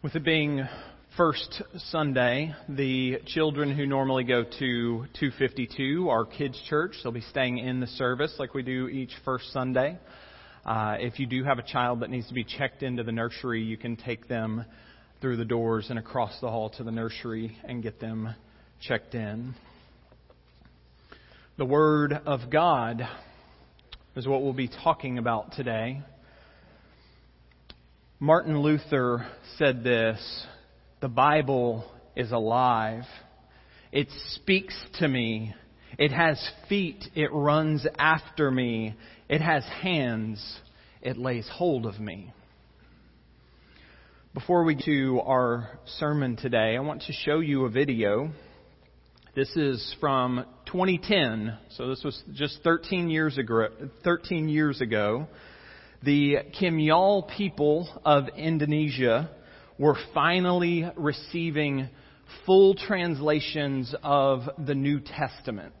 With it being first Sunday, the children who normally go to 252, our kids' church, they'll be staying in the service like we do each first Sunday. Uh, if you do have a child that needs to be checked into the nursery, you can take them through the doors and across the hall to the nursery and get them checked in. The Word of God is what we'll be talking about today. Martin Luther said this The Bible is alive. It speaks to me. It has feet. It runs after me. It has hands. It lays hold of me. Before we get to our sermon today, I want to show you a video. This is from 2010, so this was just 13 years ago. 13 years ago the Kimyal people of Indonesia were finally receiving full translations of the New Testament.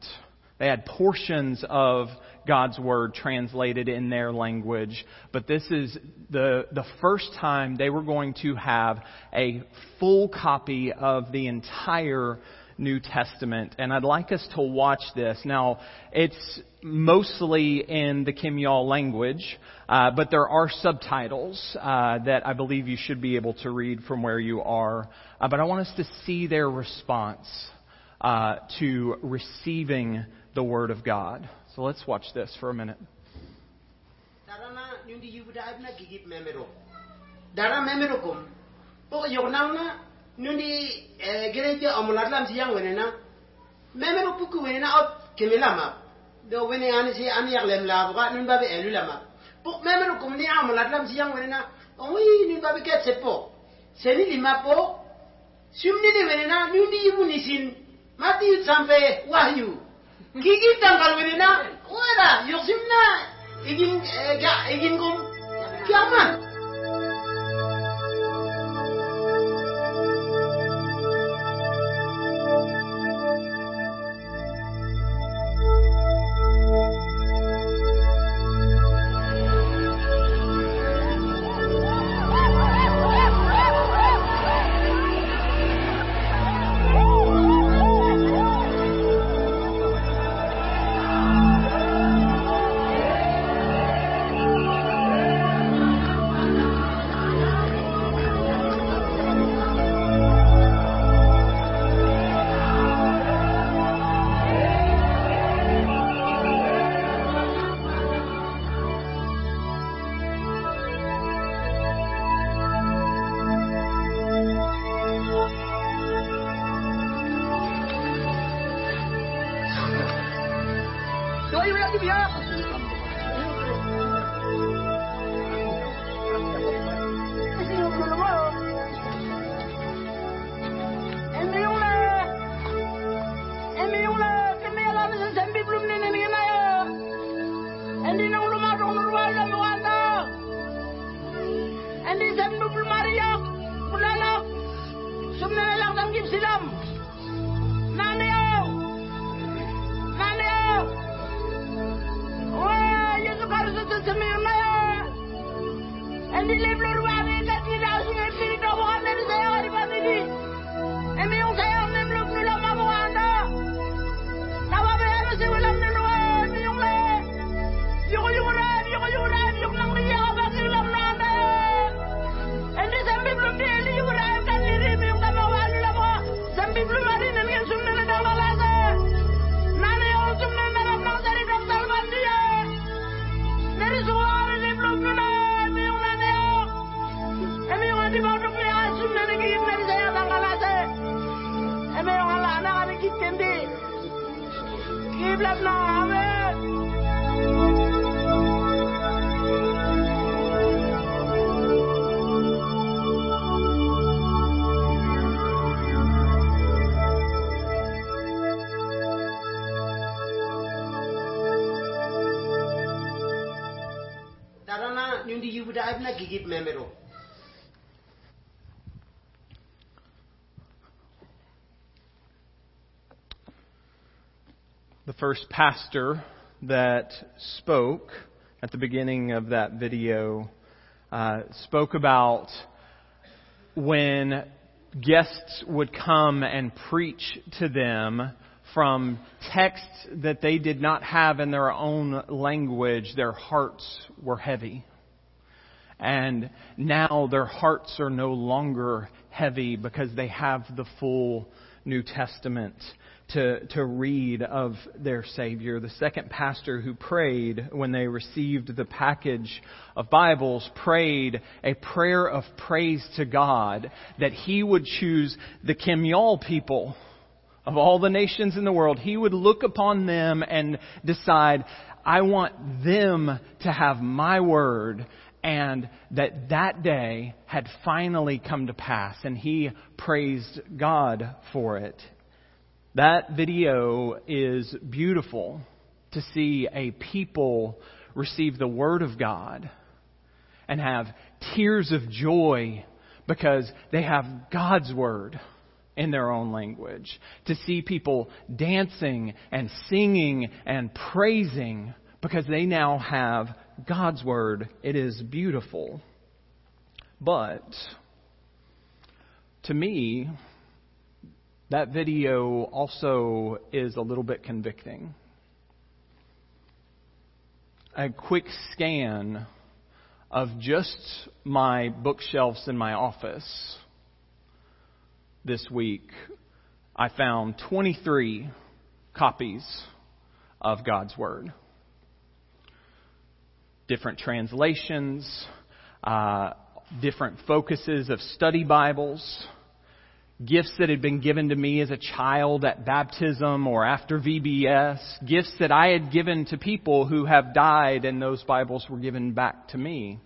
They had portions of God's Word translated in their language, but this is the, the first time they were going to have a full copy of the entire New Testament. And I'd like us to watch this. Now, it's mostly in the Kimyal language, uh, but there are subtitles uh, that I believe you should be able to read from where you are. Uh, but I want us to see their response uh, to receiving the Word of God. So let's watch this for a minute. do wene ani si ani yak lem lab ka nun babi elu lama. Po memeru kum ni am lat lam siang wene na oi nun babi ket se po. Se ni lima po. Sum ni ni wene na nun di yimu nisin mati yut sampe いや。Kiaman gigip memero. The first pastor that spoke at the beginning of that video uh, spoke about when guests would come and preach to them from texts that they did not have in their own language, their hearts were heavy. And now their hearts are no longer heavy because they have the full New Testament to, to read of their Savior. The second pastor who prayed when they received the package of Bibles prayed a prayer of praise to God that he would choose the Kimyal people of all the nations in the world. He would look upon them and decide, I want them to have my word and that that day had finally come to pass and he praised God for it. That video is beautiful to see a people receive the Word of God and have tears of joy because they have God's Word in their own language. To see people dancing and singing and praising because they now have God's Word. It is beautiful. But to me, that video also is a little bit convicting. A quick scan of just my bookshelves in my office this week, I found 23 copies of God's Word. Different translations, uh, different focuses of study Bibles gifts that had been given to me as a child at baptism or after VBS, gifts that I had given to people who have died and those Bibles were given back to me.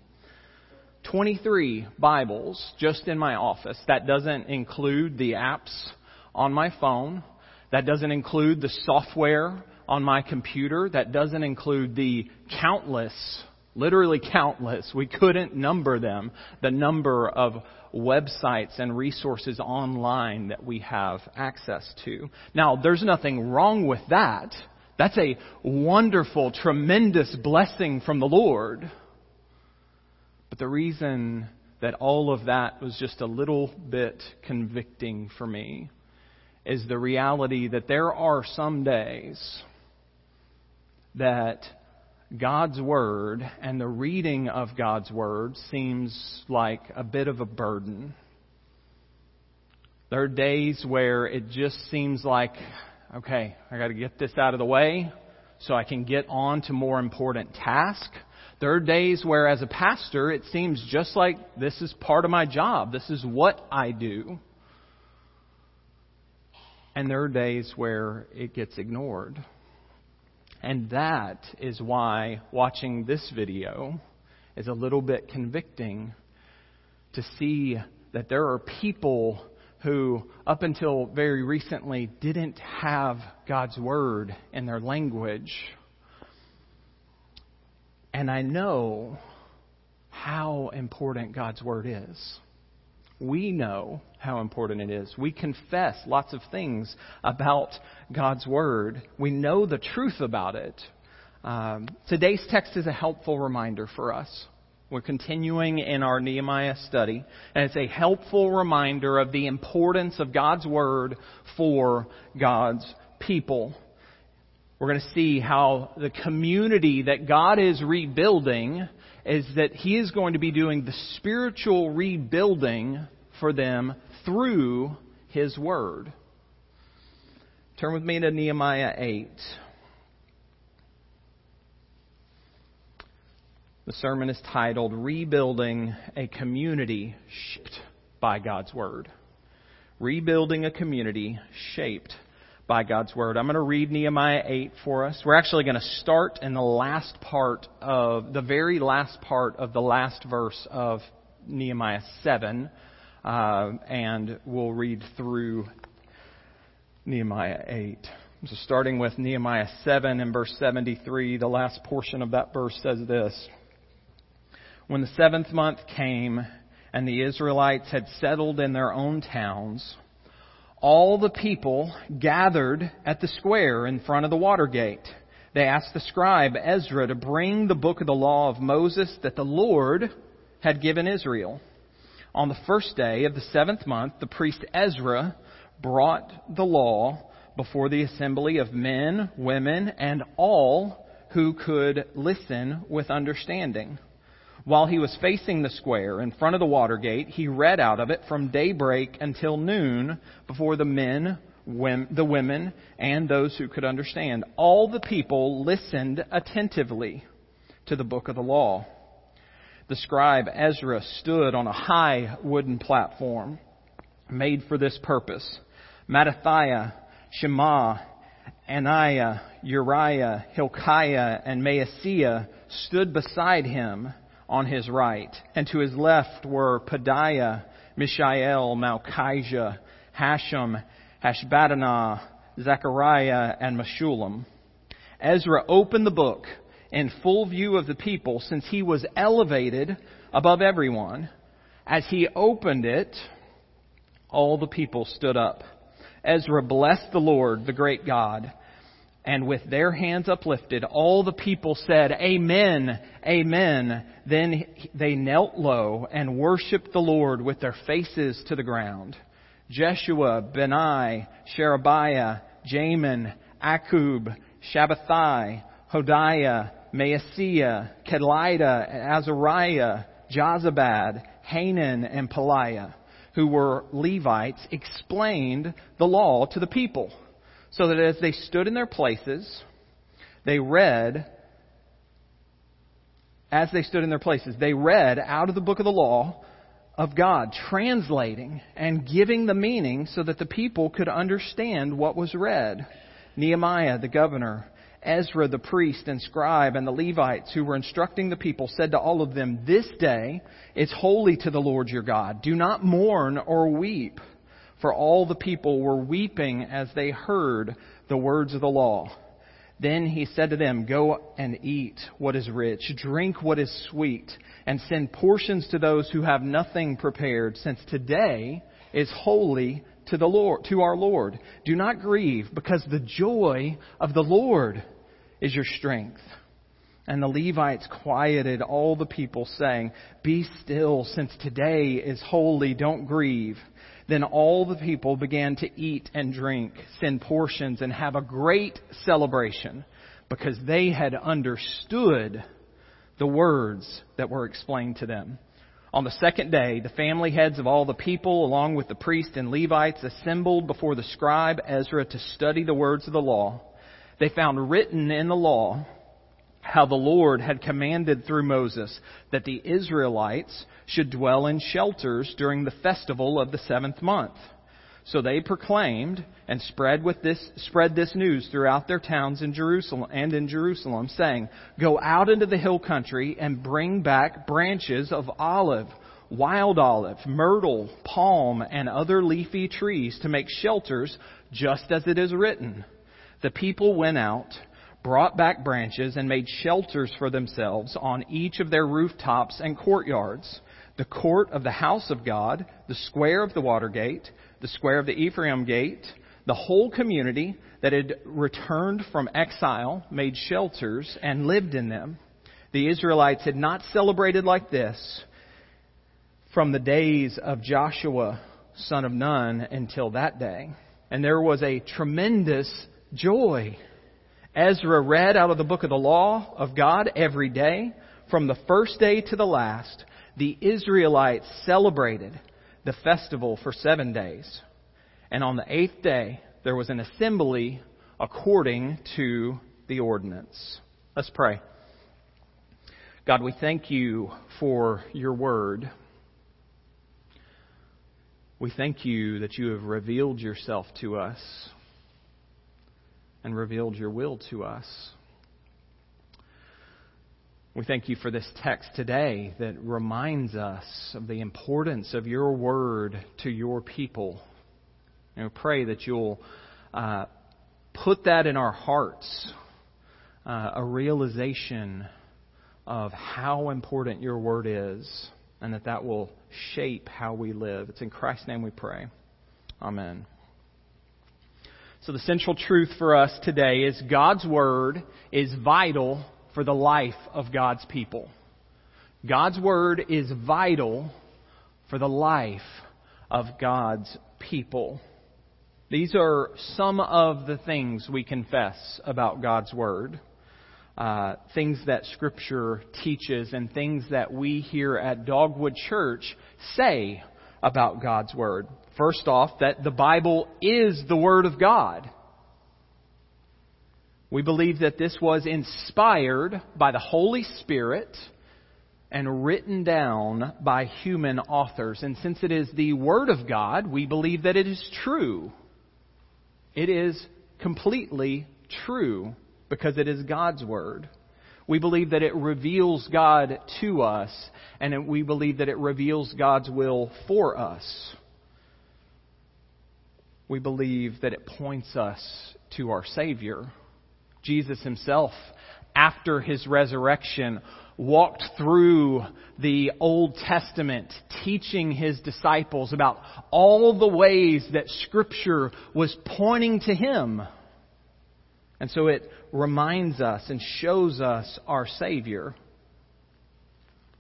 23 Bibles just in my office. That doesn't include the apps on my phone. That doesn't include the software on my computer. That doesn't include the countless, literally countless, we couldn't number them, the number of websites and resources online that we have access to. Now, there's nothing wrong with that. That's a wonderful, tremendous blessing from the Lord. But the reason that all of that was just a little bit convicting for me is the reality that there are some days that God's Word and the reading of God's Word seems like a bit of a burden. There are days where it just seems like, okay, I got to get this out of the way so I can get on to more important tasks. There are days where, as a pastor, it seems just like this is part of my job. This is what I do. And there are days where it gets ignored. And that is why watching this video is a little bit convicting to see that there are people who, up until very recently, didn't have God's Word in their language. And I know how important God's Word is. We know how important it is. We confess lots of things about God's Word. We know the truth about it. Um, today's text is a helpful reminder for us. We're continuing in our Nehemiah study, and it's a helpful reminder of the importance of God's Word for God's people. We're going to see how the community that God is rebuilding is that He is going to be doing the spiritual rebuilding for them through His Word. Turn with me to Nehemiah 8. The sermon is titled Rebuilding a Community Shaped by God's Word. Rebuilding a Community Shaped by God's Word. I'm going to read Nehemiah 8 for us. We're actually going to start in the last part of, the very last part of the last verse of Nehemiah 7, uh, and we'll read through Nehemiah 8. So starting with Nehemiah 7 and verse 73, the last portion of that verse says this. When the seventh month came and the Israelites had settled in their own towns, all the people gathered at the square in front of the water gate. They asked the scribe Ezra to bring the book of the law of Moses that the Lord had given Israel. On the first day of the seventh month, the priest Ezra brought the law before the assembly of men, women, and all who could listen with understanding. While he was facing the square in front of the water gate, he read out of it from daybreak until noon before the men, the women, and those who could understand. All the people listened attentively to the book of the law. The scribe Ezra stood on a high wooden platform made for this purpose. Mattithiah, Shema, Ananiah, Uriah, Hilkiah, and Maaseiah stood beside him on his right, and to his left were Pedaiah, Mishael, Malchijah, Hashum, Hashbaddanah, Zechariah, and Meshullam. Ezra opened the book in full view of the people since he was elevated above everyone. As he opened it, all the people stood up. Ezra blessed the Lord, the great God. And with their hands uplifted, all the people said, Amen, Amen. Then they knelt low and worshiped the Lord with their faces to the ground. Jeshua, Bani, Sherebiah, Jamin, Akkub, Shabbethai, Hodiah, Maaseiah, Kelita, Azariah, Jozabad, Hanan, and Pelaiah who were Levites, explained the law to the people. So that as they stood in their places, they read, as they stood in their places, they read out of the book of the law of God, translating and giving the meaning so that the people could understand what was read. Nehemiah, the governor, Ezra the priest and scribe and the Levites who were instructing the people said to all of them, This day is holy to the Lord your God. Do not mourn or weep. For all the people were weeping as they heard the words of the law. Then he said to them, Go and eat what is rich, drink what is sweet, and send portions to those who have nothing prepared, since today is holy to the Lord, to our Lord. Do not grieve, because the joy of the Lord is your strength. And the Levites quieted all the people, saying, Be still, since today is holy, don't grieve. Then all the people began to eat and drink, send portions, and have a great celebration, because they had understood the words that were explained to them. On the second day, the family heads of all the people, along with the priests and Levites, assembled before the scribe Ezra to study the words of the law they found written in the law how the Lord had commanded through Moses that the Israelites should dwell in shelters during the festival of the seventh month. So they proclaimed and spread with this spread this news throughout their towns in Jerusalem and in Jerusalem, saying, Go out into the hill country and bring back branches of olive, wild olive, myrtle, palm, and other leafy trees to make shelters, just as it is written. The people went out, brought back branches, and made shelters for themselves on each of their rooftops and courtyards. The court of the house of God, the square of the water gate, the square of the Ephraim gate, the whole community that had returned from exile made shelters and lived in them. The Israelites had not celebrated like this from the days of Joshua, son of Nun, until that day. And there was a tremendous joy. Ezra read out of the book of the law of God every day. From the first day to the last, the Israelites celebrated the festival for seven days. And on the eighth day, there was an assembly according to the ordinance. Let's pray. God, we thank you for your word. We thank you that you have revealed yourself to us and revealed your will to us. We thank you for this text today that reminds us of the importance of your word to your people. And we pray that you'll uh, put that in our hearts, uh, a realization of how important your word is, and that that will shape how we live. It's in Christ's name we pray. Amen. So the central truth for us today is God's Word is vital for the life of God's people. God's Word is vital for the life of God's people. These are some of the things we confess about God's Word. Uh, things that Scripture teaches and things that we here at Dogwood Church say about God's Word. First off, that the Bible is the Word of God. We believe that this was inspired by the Holy Spirit and written down by human authors. And since it is the Word of God, we believe that it is true. It is completely true because it is God's Word. We believe that it reveals God to us, and we believe that it reveals God's will for us. We believe that it points us to our Savior. Jesus himself, after his resurrection, walked through the Old Testament, teaching his disciples about all the ways that Scripture was pointing to him. And so it reminds us and shows us our Savior.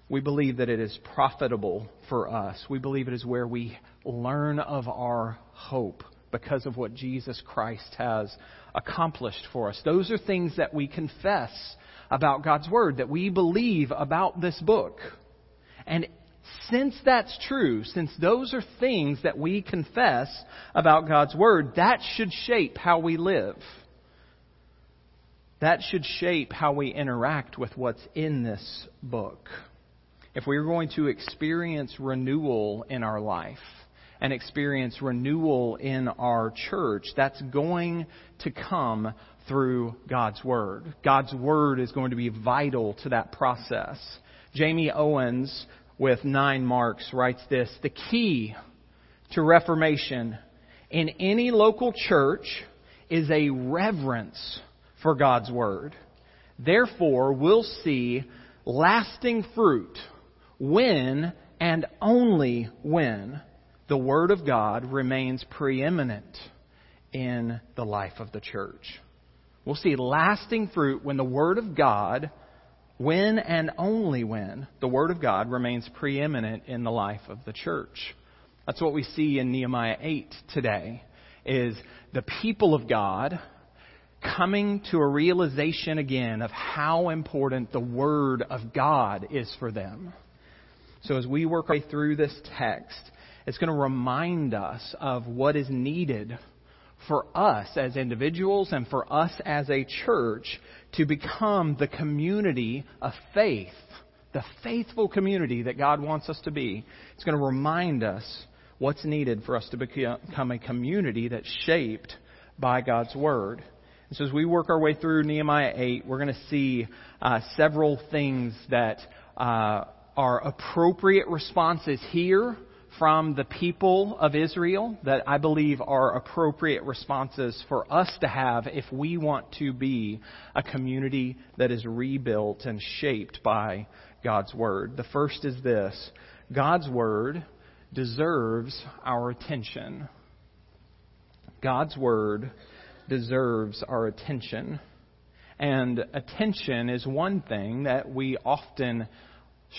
We believe that it is profitable for us. We believe it is where we learn of our hope because of what Jesus Christ has accomplished for us. Those are things that we confess about God's Word, that we believe about this book. And since that's true, since those are things that we confess about God's Word, that should shape how we live. That should shape how we interact with what's in this book. If we're going to experience renewal in our life and experience renewal in our church, that's going to come through God's Word. God's Word is going to be vital to that process. Jamie Owens, with nine marks, writes this The key to Reformation in any local church is a reverence for God's Word. Therefore, we'll see lasting fruit when and only when the Word of God remains preeminent in the life of the church. We'll see lasting fruit when the Word of God, when and only when the Word of God remains preeminent in the life of the church. That's what we see in Nehemiah 8 today, is the people of God coming to a realization again of how important the Word of God is for them. So as we work our way through this text, it's going to remind us of what is needed for us as individuals and for us as a church to become the community of faith, the faithful community that God wants us to be. It's going to remind us what's needed for us to become a community that's shaped by God's Word. And so as we work our way through Nehemiah 8, we're going to see uh, several things that uh, are appropriate responses here from the people of Israel that I believe are appropriate responses for us to have if we want to be a community that is rebuilt and shaped by God's Word. The first is this God's Word deserves our attention. God's Word deserves our attention. And attention is one thing that we often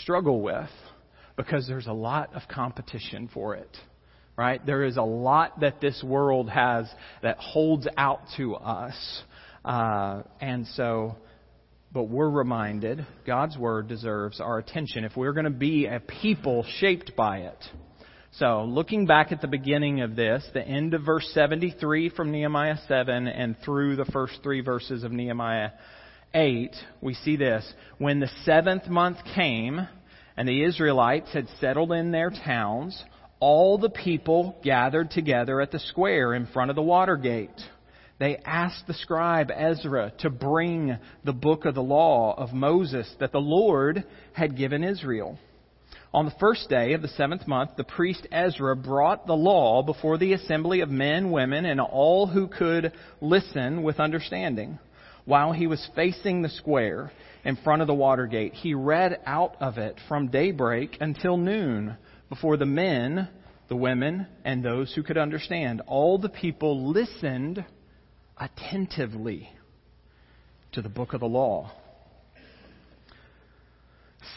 struggle with because there's a lot of competition for it. Right? There is a lot that this world has that holds out to us. Uh, and so, but we're reminded God's Word deserves our attention if we're going to be a people shaped by it. So, looking back at the beginning of this, the end of verse 73 from Nehemiah 7 and through the first three verses of Nehemiah 8, we see this. When the seventh month came and the Israelites had settled in their towns, all the people gathered together at the square in front of the water gate. They asked the scribe Ezra to bring the book of the law of Moses that the Lord had given Israel. On the first day of the seventh month, the priest Ezra brought the law before the assembly of men, women, and all who could listen with understanding. While he was facing the square in front of the water gate, he read out of it from daybreak until noon before the men, the women, and those who could understand. All the people listened attentively to the book of the law.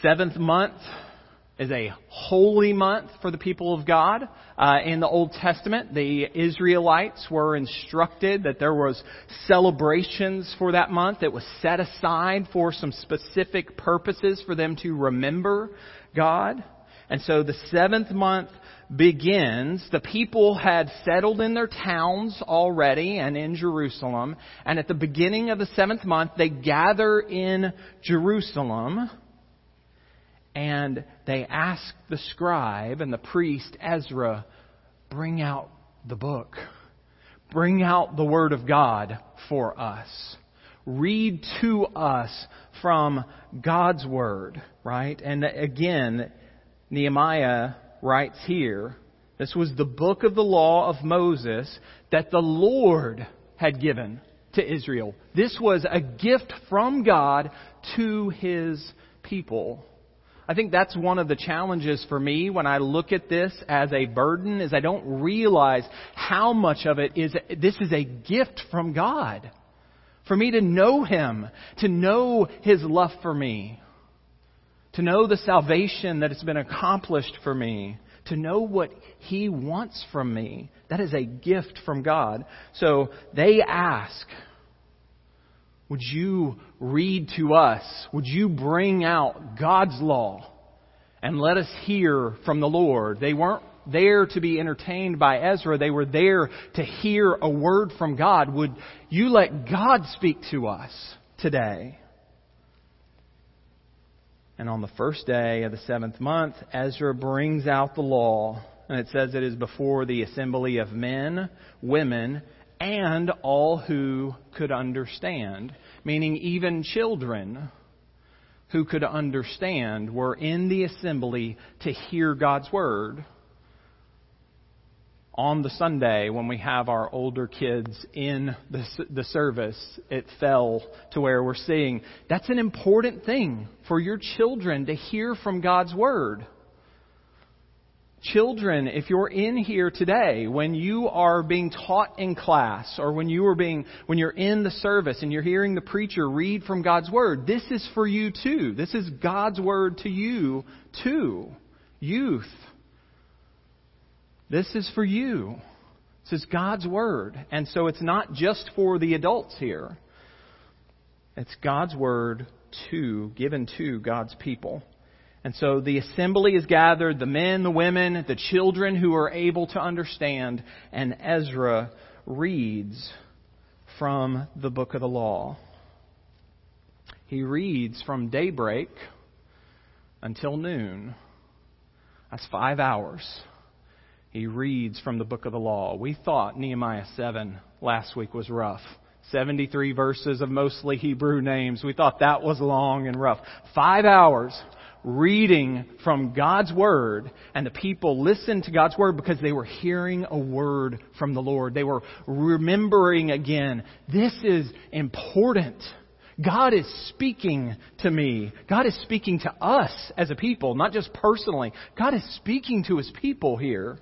Seventh month, is a holy month for the people of God. Uh, in the Old Testament, the Israelites were instructed that there was celebrations for that month. It was set aside for some specific purposes for them to remember God. And so the seventh month begins. The people had settled in their towns already and in Jerusalem. And at the beginning of the seventh month, they gather in Jerusalem and they ask the scribe and the priest Ezra, bring out the book. Bring out the Word of God for us. Read to us from God's Word, right? And again, Nehemiah writes here, this was the book of the law of Moses that the Lord had given to Israel. This was a gift from God to His people. I think that's one of the challenges for me when I look at this as a burden is I don't realize how much of it is this is a gift from God. For me to know him, to know his love for me, to know the salvation that has been accomplished for me, to know what he wants from me. That is a gift from God. So they ask, would you read to us? Would you bring out God's law and let us hear from the Lord? They weren't there to be entertained by Ezra. They were there to hear a word from God. Would you let God speak to us today? And on the first day of the seventh month, Ezra brings out the law. And it says it is before the assembly of men, women, and all who could understand, meaning even children who could understand were in the assembly to hear God's word. On the Sunday, when we have our older kids in the, the service, it fell to where we're seeing that's an important thing for your children to hear from God's word. Children, if you're in here today, when you are being taught in class or when you are being, when you're in the service and you're hearing the preacher read from God's Word, this is for you too. This is God's Word to you too. Youth. This is for you. This is God's Word. And so it's not just for the adults here. It's God's Word to, given to God's people. And so the assembly is gathered, the men, the women, the children who are able to understand, and Ezra reads from the book of the law. He reads from daybreak until noon. That's five hours. He reads from the book of the law. We thought Nehemiah 7 last week was rough. 73 verses of mostly Hebrew names. We thought that was long and rough. Five hours reading from God's Word, and the people listened to God's Word because they were hearing a word from the Lord. They were remembering again, this is important. God is speaking to me. God is speaking to us as a people, not just personally. God is speaking to His people here.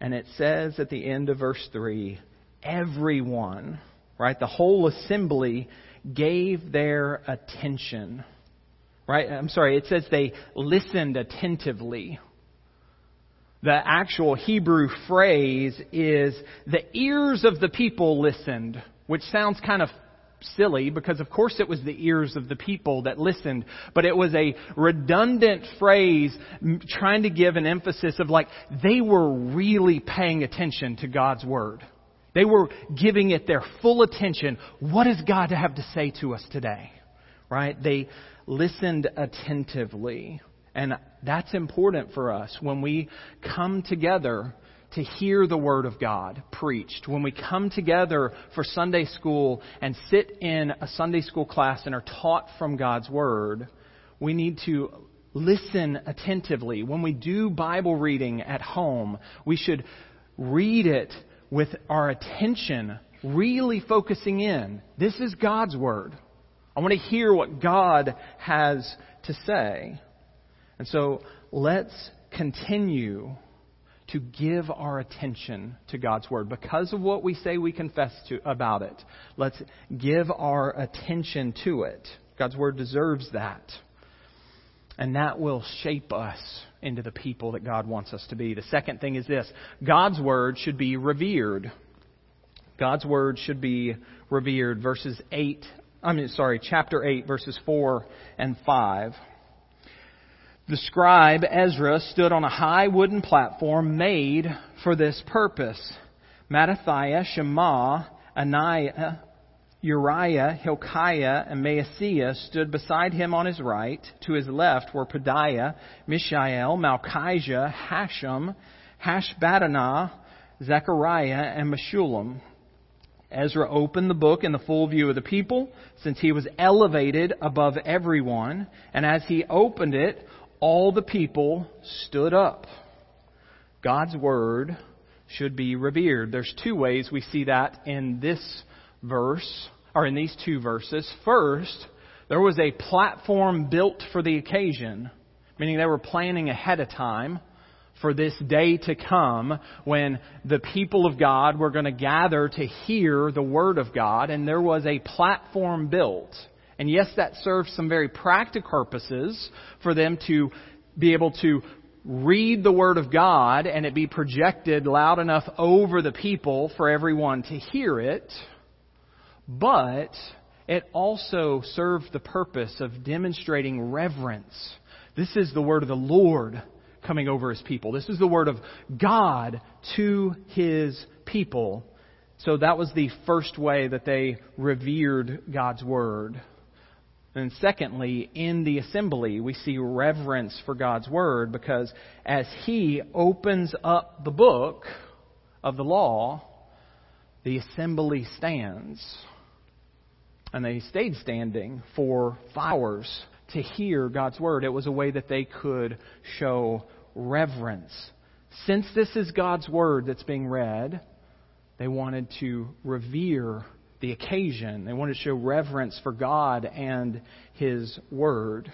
And it says at the end of verse 3 everyone, right? The whole assembly gave their attention. Right? I'm sorry, it says they listened attentively. The actual Hebrew phrase is the ears of the people listened, which sounds kind of silly because of course it was the ears of the people that listened, but it was a redundant phrase trying to give an emphasis of like they were really paying attention to God's word. They were giving it their full attention. What does God have to say to us today? Right? They listened attentively. And that's important for us when we come together to hear the Word of God preached. When we come together for Sunday school and sit in a Sunday school class and are taught from God's Word, we need to listen attentively. When we do Bible reading at home, we should read it with our attention really focusing in. This is God's Word. I want to hear what God has to say. And so let's continue to give our attention to God's Word. Because of what we say we confess to about it, let's give our attention to it. God's Word deserves that. And that will shape us into the people that God wants us to be. The second thing is this God's Word should be revered. God's Word should be revered. Verses 8, I mean, sorry, chapter 8, verses 4 and 5. The scribe Ezra stood on a high wooden platform made for this purpose. Mattithiah, Shema, Ananiah, Uriah, Hilkiah, and Maaseiah stood beside him on his right. To his left were Pedaiah, Mishael, Malchijah, Hashum, Hashbaddanah, Zechariah, and Meshullam. Ezra opened the book in the full view of the people, since he was elevated above everyone. And as he opened it, all the people stood up. God's word should be revered. There's two ways we see that in this verse, or in these two verses. First, there was a platform built for the occasion, meaning they were planning ahead of time for this day to come when the people of God were going to gather to hear the Word of God, and there was a platform built. And yes, that served some very practical purposes for them to be able to read the Word of God and it be projected loud enough over the people for everyone to hear it, but it also served the purpose of demonstrating reverence. This is the Word of the Lord coming over His people. This is the Word of God to His people. So that was the first way that they revered God's Word. And secondly, in the assembly, we see reverence for God's Word because as He opens up the book of the law, the assembly stands. And they stayed standing for hours to hear God's Word. It was a way that they could show reverence. Since this is God's Word that's being read, they wanted to revere the occasion. They wanted to show reverence for God and His Word.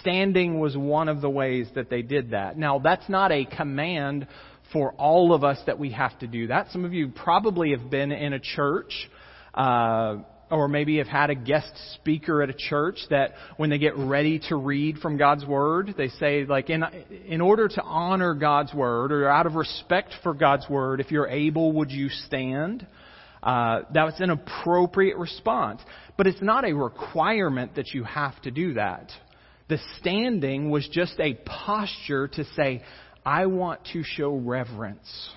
Standing was one of the ways that they did that. Now, that's not a command for all of us that we have to do that. Some of you probably have been in a church. Uh, or maybe have had a guest speaker at a church that when they get ready to read from God's Word, they say, like, in, in order to honor God's Word, or out of respect for God's Word, if you're able, would you stand? Uh, that's an appropriate response. But it's not a requirement that you have to do that. The standing was just a posture to say, I want to show reverence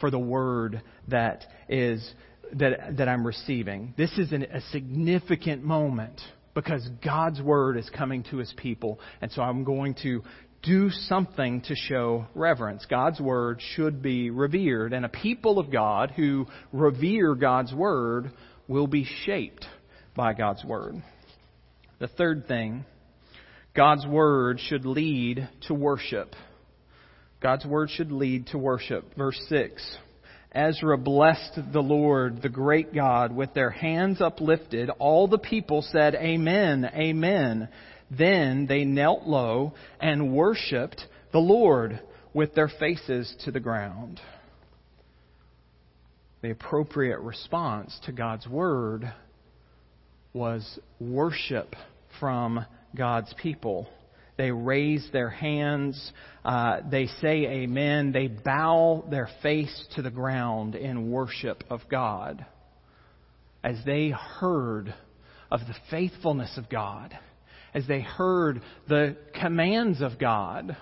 for the word that is that that I'm receiving. This is an, a significant moment because God's word is coming to his people, and so I'm going to do something to show reverence. God's Word should be revered, and a people of God who revere God's Word will be shaped by God's Word. The third thing, God's Word should lead to worship. God's Word should lead to worship. Verse 6. Ezra blessed the Lord, the great God, with their hands uplifted. All the people said, Amen, Amen. Then they knelt low and worshiped the Lord with their faces to the ground. The appropriate response to God's word was worship from God's people. They raise their hands, uh, they say amen, they bow their face to the ground in worship of God as they heard of the faithfulness of God as they heard the commands of God,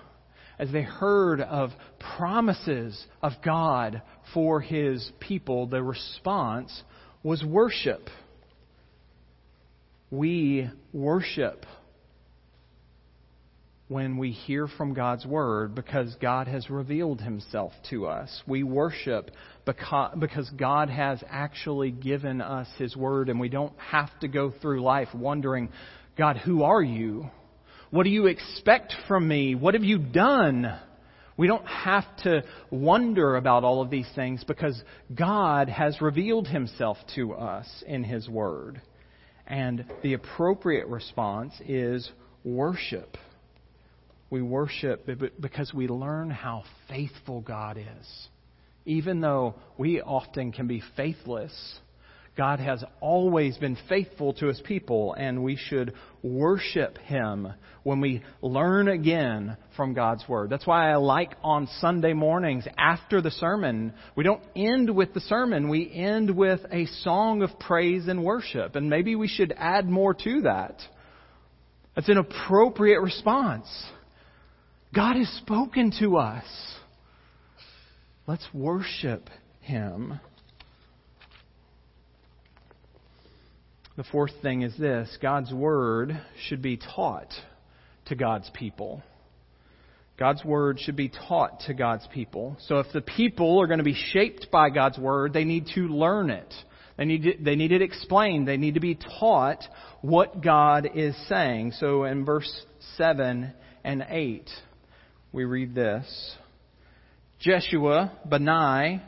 as they heard of promises of God for his people, the response was worship. We worship when we hear from God's Word because God has revealed Himself to us. We worship because God has actually given us His Word and we don't have to go through life wondering, God, who are you? What do you expect from me? What have you done? We don't have to wonder about all of these things because God has revealed himself to us in his word. And the appropriate response is worship. We worship because we learn how faithful God is. Even though we often can be faithless, God has always been faithful to his people, and we should worship him when we learn again from God's word. That's why I like on Sunday mornings after the sermon, we don't end with the sermon, we end with a song of praise and worship. And maybe we should add more to that. That's an appropriate response. God has spoken to us. Let's worship him. The fourth thing is this God's Word should be taught to God's people. God's Word should be taught to God's people. So if the people are going to be shaped by God's Word, they need to learn it. They need, to, they need it explained. They need to be taught what God is saying. So in verse 7 and 8, we read this Jeshua, Bani,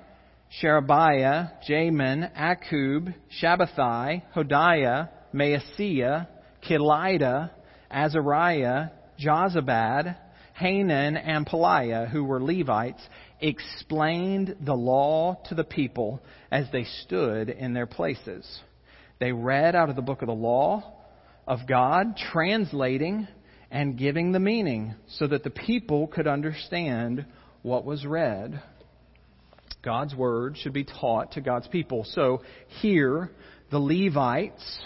Sherebiah, Jamin, Akkub, Shabbethai, Hodiah, Maaseiah, Kelita, Azariah, Jozabad, Hanan, and Pelaiah, who were Levites, explained the law to the people as they stood in their places. They read out of the book of the law of God, translating and giving the meaning so that the people could understand what was read. God's word should be taught to God's people. So here, the Levites,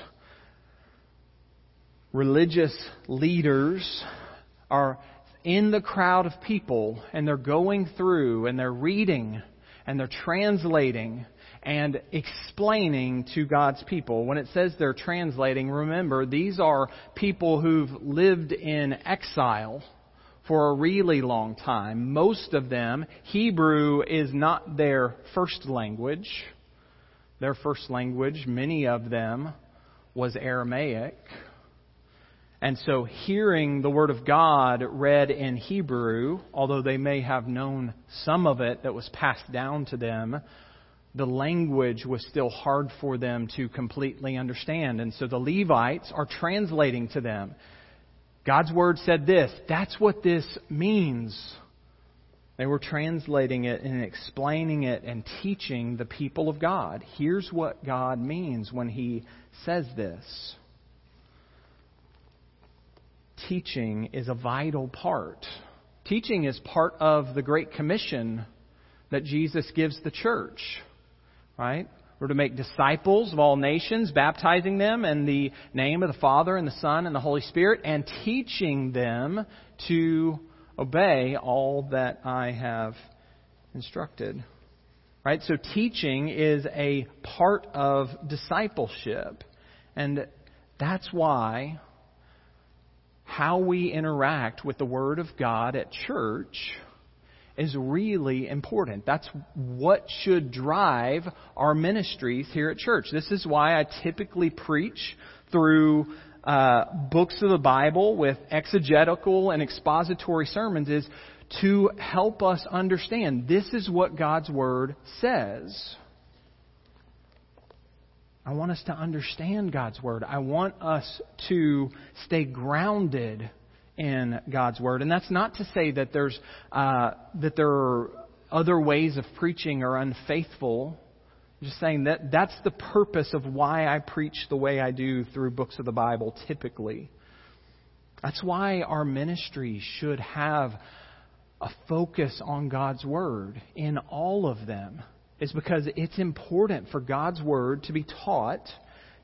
religious leaders, are in the crowd of people and they're going through and they're reading and they're translating and explaining to God's people. When it says they're translating, remember, these are people who've lived in exile for a really long time. Most of them, Hebrew is not their first language. Their first language, many of them, was Aramaic. And so hearing the Word of God read in Hebrew, although they may have known some of it that was passed down to them, the language was still hard for them to completely understand. And so the Levites are translating to them. God's Word said this. That's what this means. They were translating it and explaining it and teaching the people of God. Here's what God means when He says this. Teaching is a vital part. Teaching is part of the Great Commission that Jesus gives the church right? We're to make disciples of all nations, baptizing them in the name of the Father and the Son and the Holy Spirit, and teaching them to obey all that I have instructed. Right? So teaching is a part of discipleship. And that's why how we interact with the Word of God at church is really important. That's what should drive our ministries here at church. This is why I typically preach through uh, books of the Bible with exegetical and expository sermons is to help us understand this is what God's Word says. I want us to understand God's Word. I want us to stay grounded in God's Word. And that's not to say that there's uh, that there are other ways of preaching are unfaithful. I'm just saying that that's the purpose of why I preach the way I do through books of the Bible typically. That's why our ministry should have a focus on God's Word in all of them. Is because it's important for God's Word to be taught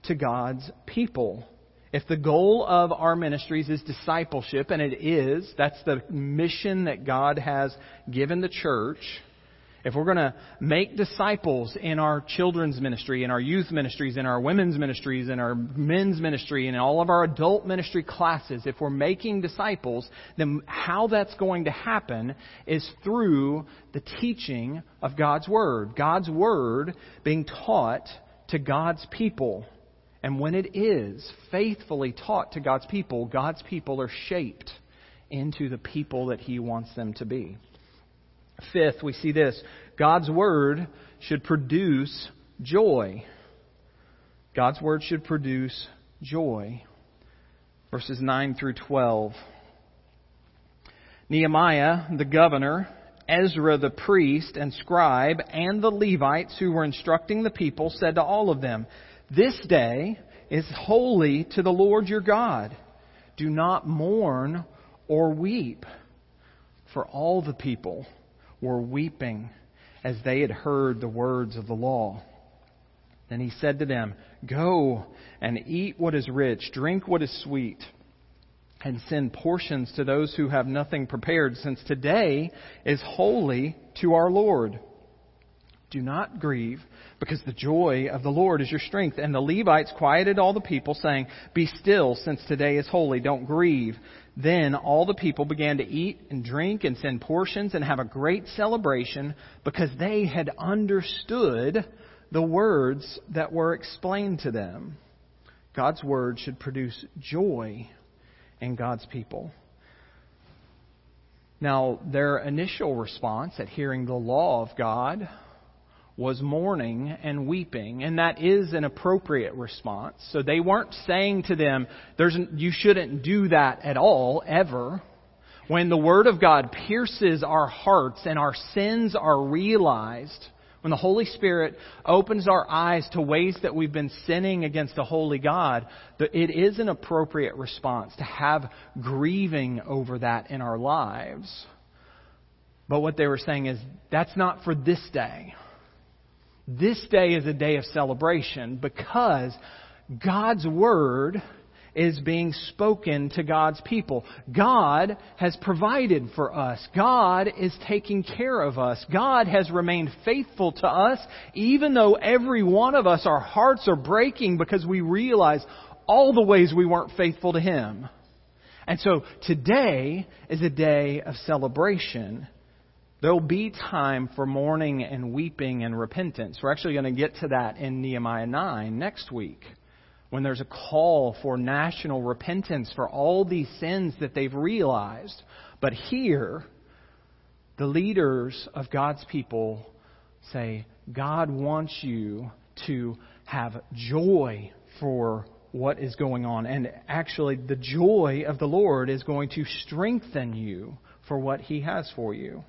to God's people. If the goal of our ministries is discipleship, and it is, that's the mission that God has given the church. If we're going to make disciples in our children's ministry, in our youth ministries, in our women's ministries, in our men's ministry, in all of our adult ministry classes, if we're making disciples, then how that's going to happen is through the teaching of God's Word. God's Word being taught to God's people. And when it is faithfully taught to God's people, God's people are shaped into the people that He wants them to be. Fifth, we see this God's Word should produce joy. God's Word should produce joy. Verses 9 through 12. Nehemiah, the governor, Ezra the priest and scribe, and the Levites who were instructing the people said to all of them, This day is holy to the Lord your God. Do not mourn or weep. For all the people were weeping as they had heard the words of the law. Then he said to them, Go and eat what is rich, drink what is sweet, and send portions to those who have nothing prepared, since today is holy to our Lord. Do not grieve, because the joy of the Lord is your strength. And the Levites quieted all the people, saying, Be still, since today is holy. Don't grieve. Then all the people began to eat and drink and send portions and have a great celebration, because they had understood the words that were explained to them. God's word should produce joy in God's people. Now, their initial response at hearing the law of God was mourning and weeping, and that is an appropriate response. So they weren't saying to them, There's, you shouldn't do that at all, ever. When the Word of God pierces our hearts and our sins are realized, when the Holy Spirit opens our eyes to ways that we've been sinning against the holy God, it is an appropriate response to have grieving over that in our lives. But what they were saying is, that's not for this day. This day is a day of celebration because God's Word is being spoken to God's people. God has provided for us. God is taking care of us. God has remained faithful to us, even though every one of us, our hearts are breaking because we realize all the ways we weren't faithful to Him. And so today is a day of celebration There'll be time for mourning and weeping and repentance. We're actually going to get to that in Nehemiah 9 next week when there's a call for national repentance for all these sins that they've realized. But here, the leaders of God's people say, God wants you to have joy for what is going on. And actually, the joy of the Lord is going to strengthen you for what He has for you.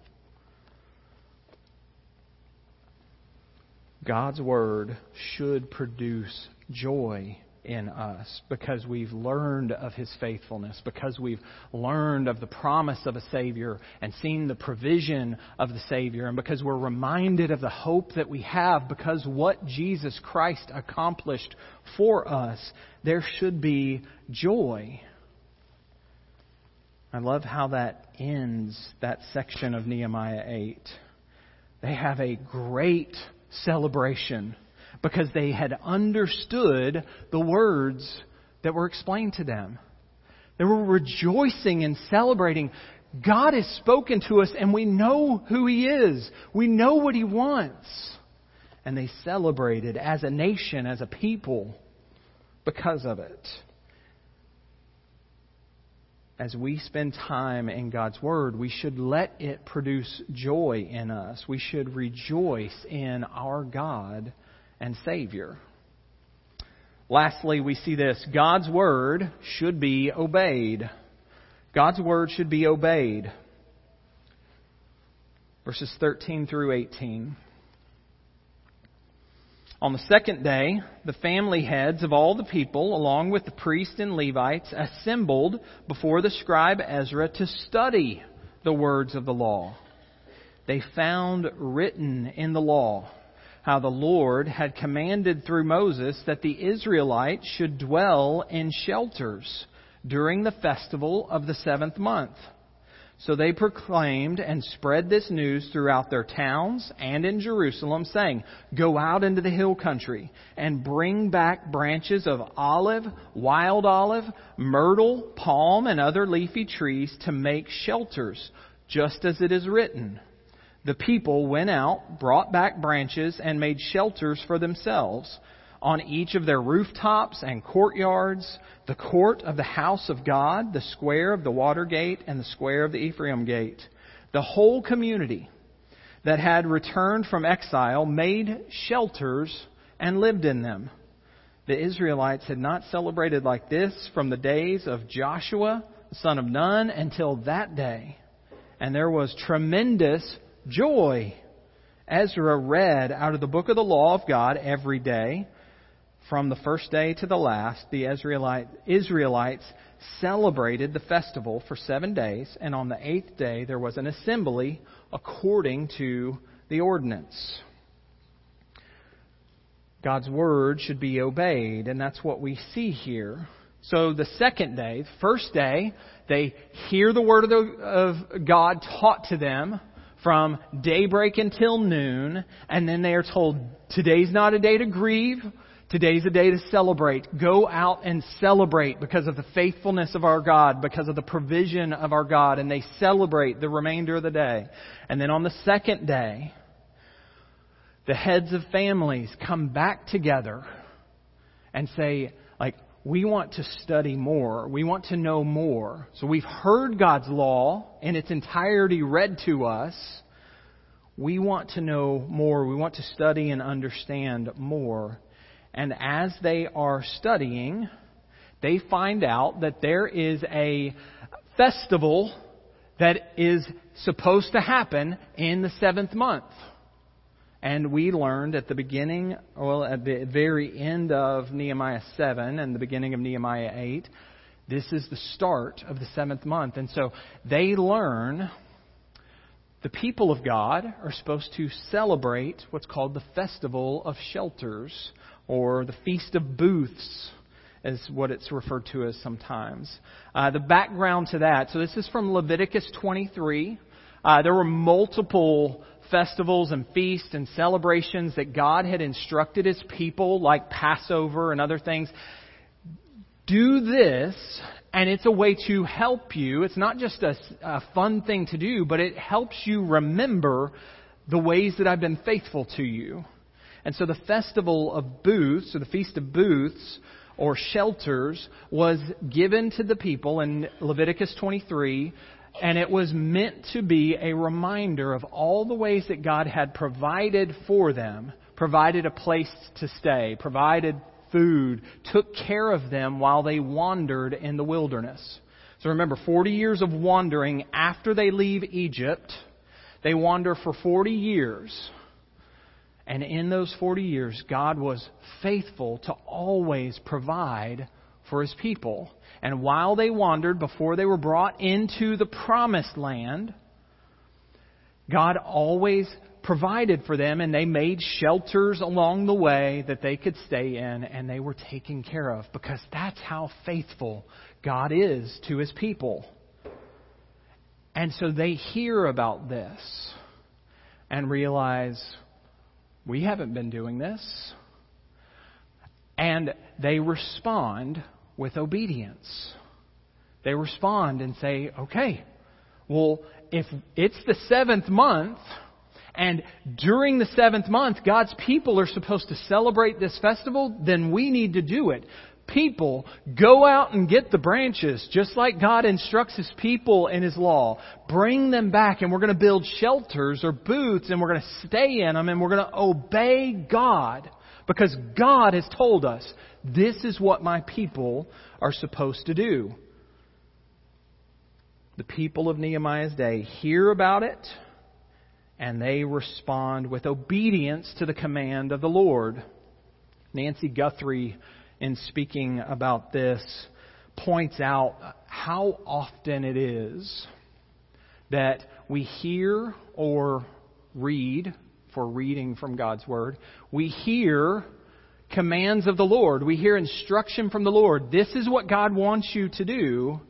God's Word should produce joy in us because we've learned of His faithfulness, because we've learned of the promise of a Savior and seen the provision of the Savior, and because we're reminded of the hope that we have because what Jesus Christ accomplished for us, there should be joy. I love how that ends that section of Nehemiah 8. They have a great celebration because they had understood the words that were explained to them. They were rejoicing and celebrating. God has spoken to us and we know who He is. We know what He wants. And they celebrated as a nation, as a people, because of it as we spend time in God's Word, we should let it produce joy in us. We should rejoice in our God and Savior. Lastly, we see this God's Word should be obeyed. God's Word should be obeyed. Verses 13 through 18. On the second day, the family heads of all the people, along with the priests and Levites, assembled before the scribe Ezra to study the words of the law. They found written in the law how the Lord had commanded through Moses that the Israelites should dwell in shelters during the festival of the seventh month so they proclaimed and spread this news throughout their towns and in Jerusalem, saying, Go out into the hill country and bring back branches of olive, wild olive, myrtle, palm, and other leafy trees to make shelters, just as it is written. The people went out, brought back branches, and made shelters for themselves on each of their rooftops and courtyards, the court of the house of God, the square of the water gate, and the square of the Ephraim gate. The whole community that had returned from exile made shelters and lived in them. The Israelites had not celebrated like this from the days of Joshua, son of Nun, until that day. And there was tremendous joy. Ezra read out of the book of the law of God every day from the first day to the last, the Israelite, Israelites celebrated the festival for seven days, and on the eighth day there was an assembly according to the ordinance. God's word should be obeyed, and that's what we see here. So the second day, the first day, they hear the word of, the, of God taught to them from daybreak until noon, and then they are told, today's not a day to grieve, today's a day to celebrate. Go out and celebrate because of the faithfulness of our God, because of the provision of our God, and they celebrate the remainder of the day. And then on the second day, the heads of families come back together and say, like, we want to study more. We want to know more. So we've heard God's law in its entirety read to us. We want to know more. We want to study and understand more. And as they are studying, they find out that there is a festival that is supposed to happen in the seventh month. And we learned at the beginning, well, at the very end of Nehemiah 7 and the beginning of Nehemiah 8, this is the start of the seventh month. And so they learn the people of God are supposed to celebrate what's called the Festival of Shelters or the Feast of Booths is what it's referred to as sometimes. Uh, the background to that, so this is from Leviticus 23. Uh, there were multiple festivals and feasts and celebrations that God had instructed His people, like Passover and other things. Do this, and it's a way to help you. It's not just a, a fun thing to do, but it helps you remember the ways that I've been faithful to you. And so the festival of booths, or the feast of booths, or shelters, was given to the people in Leviticus 23 and it was meant to be a reminder of all the ways that God had provided for them, provided a place to stay, provided food, took care of them while they wandered in the wilderness. So remember, 40 years of wandering after they leave Egypt, they wander for 40 years. And in those 40 years, God was faithful to always provide for his people. And while they wandered, before they were brought into the promised land, God always provided for them and they made shelters along the way that they could stay in and they were taken care of because that's how faithful God is to his people. And so they hear about this and realize, we haven't been doing this. And they respond with obedience. They respond and say, okay, well, if it's the seventh month, and during the seventh month, God's people are supposed to celebrate this festival, then we need to do it. People, go out and get the branches, just like God instructs His people in His law. Bring them back, and we're going to build shelters or booths, and we're going to stay in them, and we're going to obey God. Because God has told us this is what my people are supposed to do. The people of Nehemiah's day hear about it and they respond with obedience to the command of the Lord. Nancy Guthrie, in speaking about this, points out how often it is that we hear or read, for reading from God's Word, we hear commands of the Lord. We hear instruction from the Lord. This is what God wants you to do,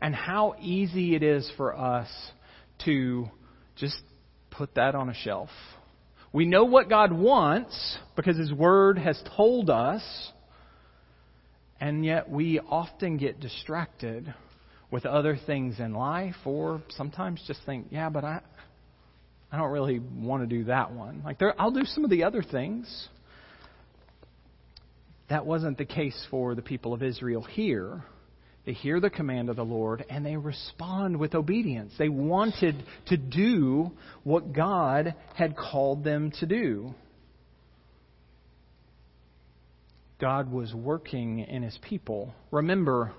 and how easy it is for us to just put that on a shelf. We know what God wants because His Word has told us, and yet we often get distracted with other things in life, or sometimes just think, yeah, but I, I don't really want to do that one. Like there, I'll do some of the other things. That wasn't the case for the people of Israel here. They hear the command of the Lord and they respond with obedience. They wanted to do what God had called them to do. God was working in his people. Remember,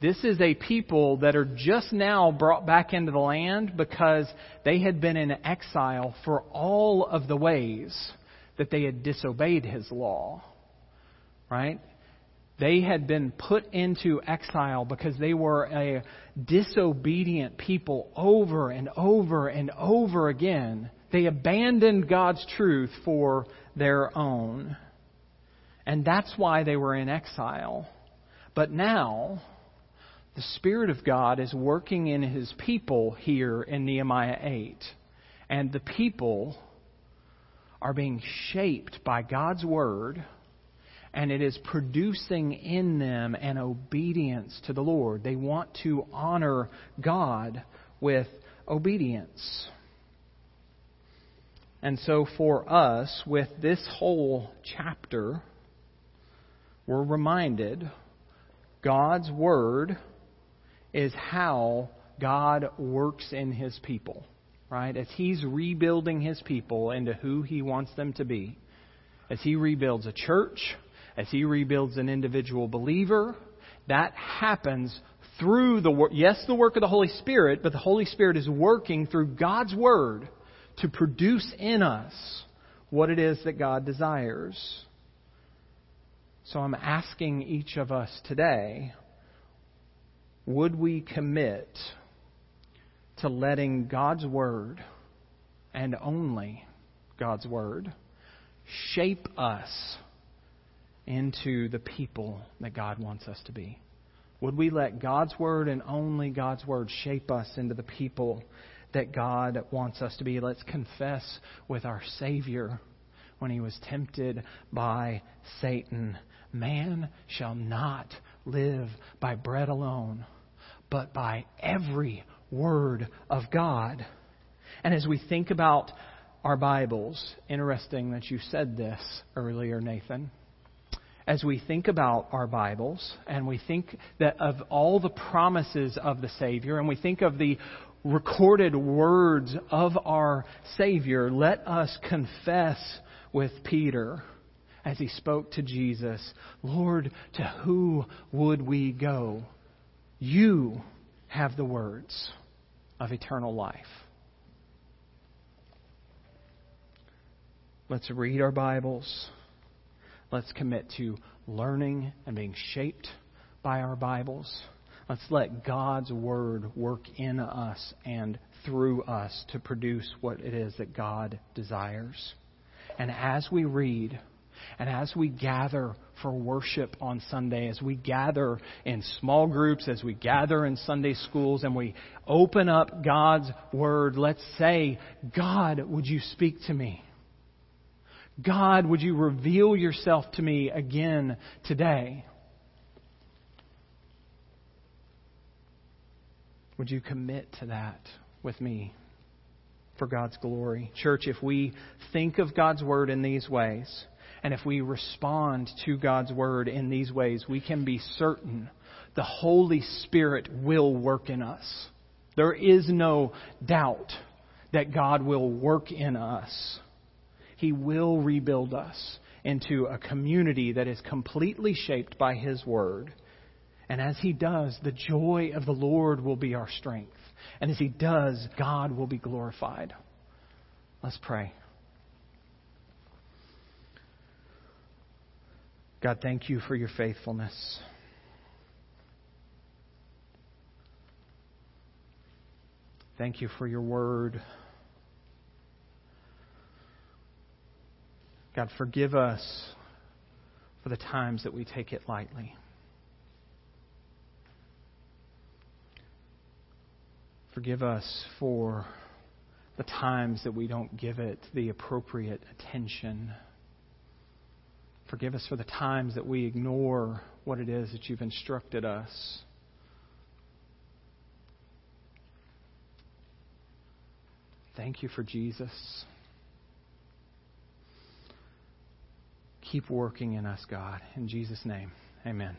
this is a people that are just now brought back into the land because they had been in exile for all of the ways that they had disobeyed his law. right? They had been put into exile because they were a disobedient people over and over and over again. They abandoned God's truth for their own. And that's why they were in exile. But now, the Spirit of God is working in His people here in Nehemiah 8. And the people are being shaped by God's Word and it is producing in them an obedience to the Lord. They want to honor God with obedience. And so, for us, with this whole chapter, we're reminded God's Word is how God works in His people, right? As He's rebuilding His people into who He wants them to be, as He rebuilds a church, as he rebuilds an individual believer, that happens through the work, yes, the work of the Holy Spirit, but the Holy Spirit is working through God's Word to produce in us what it is that God desires. So I'm asking each of us today would we commit to letting God's Word and only God's Word shape us into the people that God wants us to be? Would we let God's Word and only God's Word shape us into the people that God wants us to be? Let's confess with our Savior when he was tempted by Satan Man shall not live by bread alone, but by every word of God. And as we think about our Bibles, interesting that you said this earlier, Nathan as we think about our Bibles and we think that of all the promises of the Savior and we think of the recorded words of our Savior, let us confess with Peter as he spoke to Jesus, Lord, to who would we go? You have the words of eternal life. Let's read our Bibles. Let's commit to learning and being shaped by our Bibles. Let's let God's Word work in us and through us to produce what it is that God desires. And as we read, and as we gather for worship on Sunday, as we gather in small groups, as we gather in Sunday schools, and we open up God's Word, let's say, God, would you speak to me? God, would you reveal yourself to me again today? Would you commit to that with me for God's glory? Church, if we think of God's Word in these ways, and if we respond to God's Word in these ways, we can be certain the Holy Spirit will work in us. There is no doubt that God will work in us. He will rebuild us into a community that is completely shaped by His Word. And as He does, the joy of the Lord will be our strength. And as He does, God will be glorified. Let's pray. God, thank you for your faithfulness. Thank you for your word. God, forgive us for the times that we take it lightly. Forgive us for the times that we don't give it the appropriate attention. Forgive us for the times that we ignore what it is that you've instructed us. Thank you for Jesus. keep working in us, God. In Jesus' name, amen.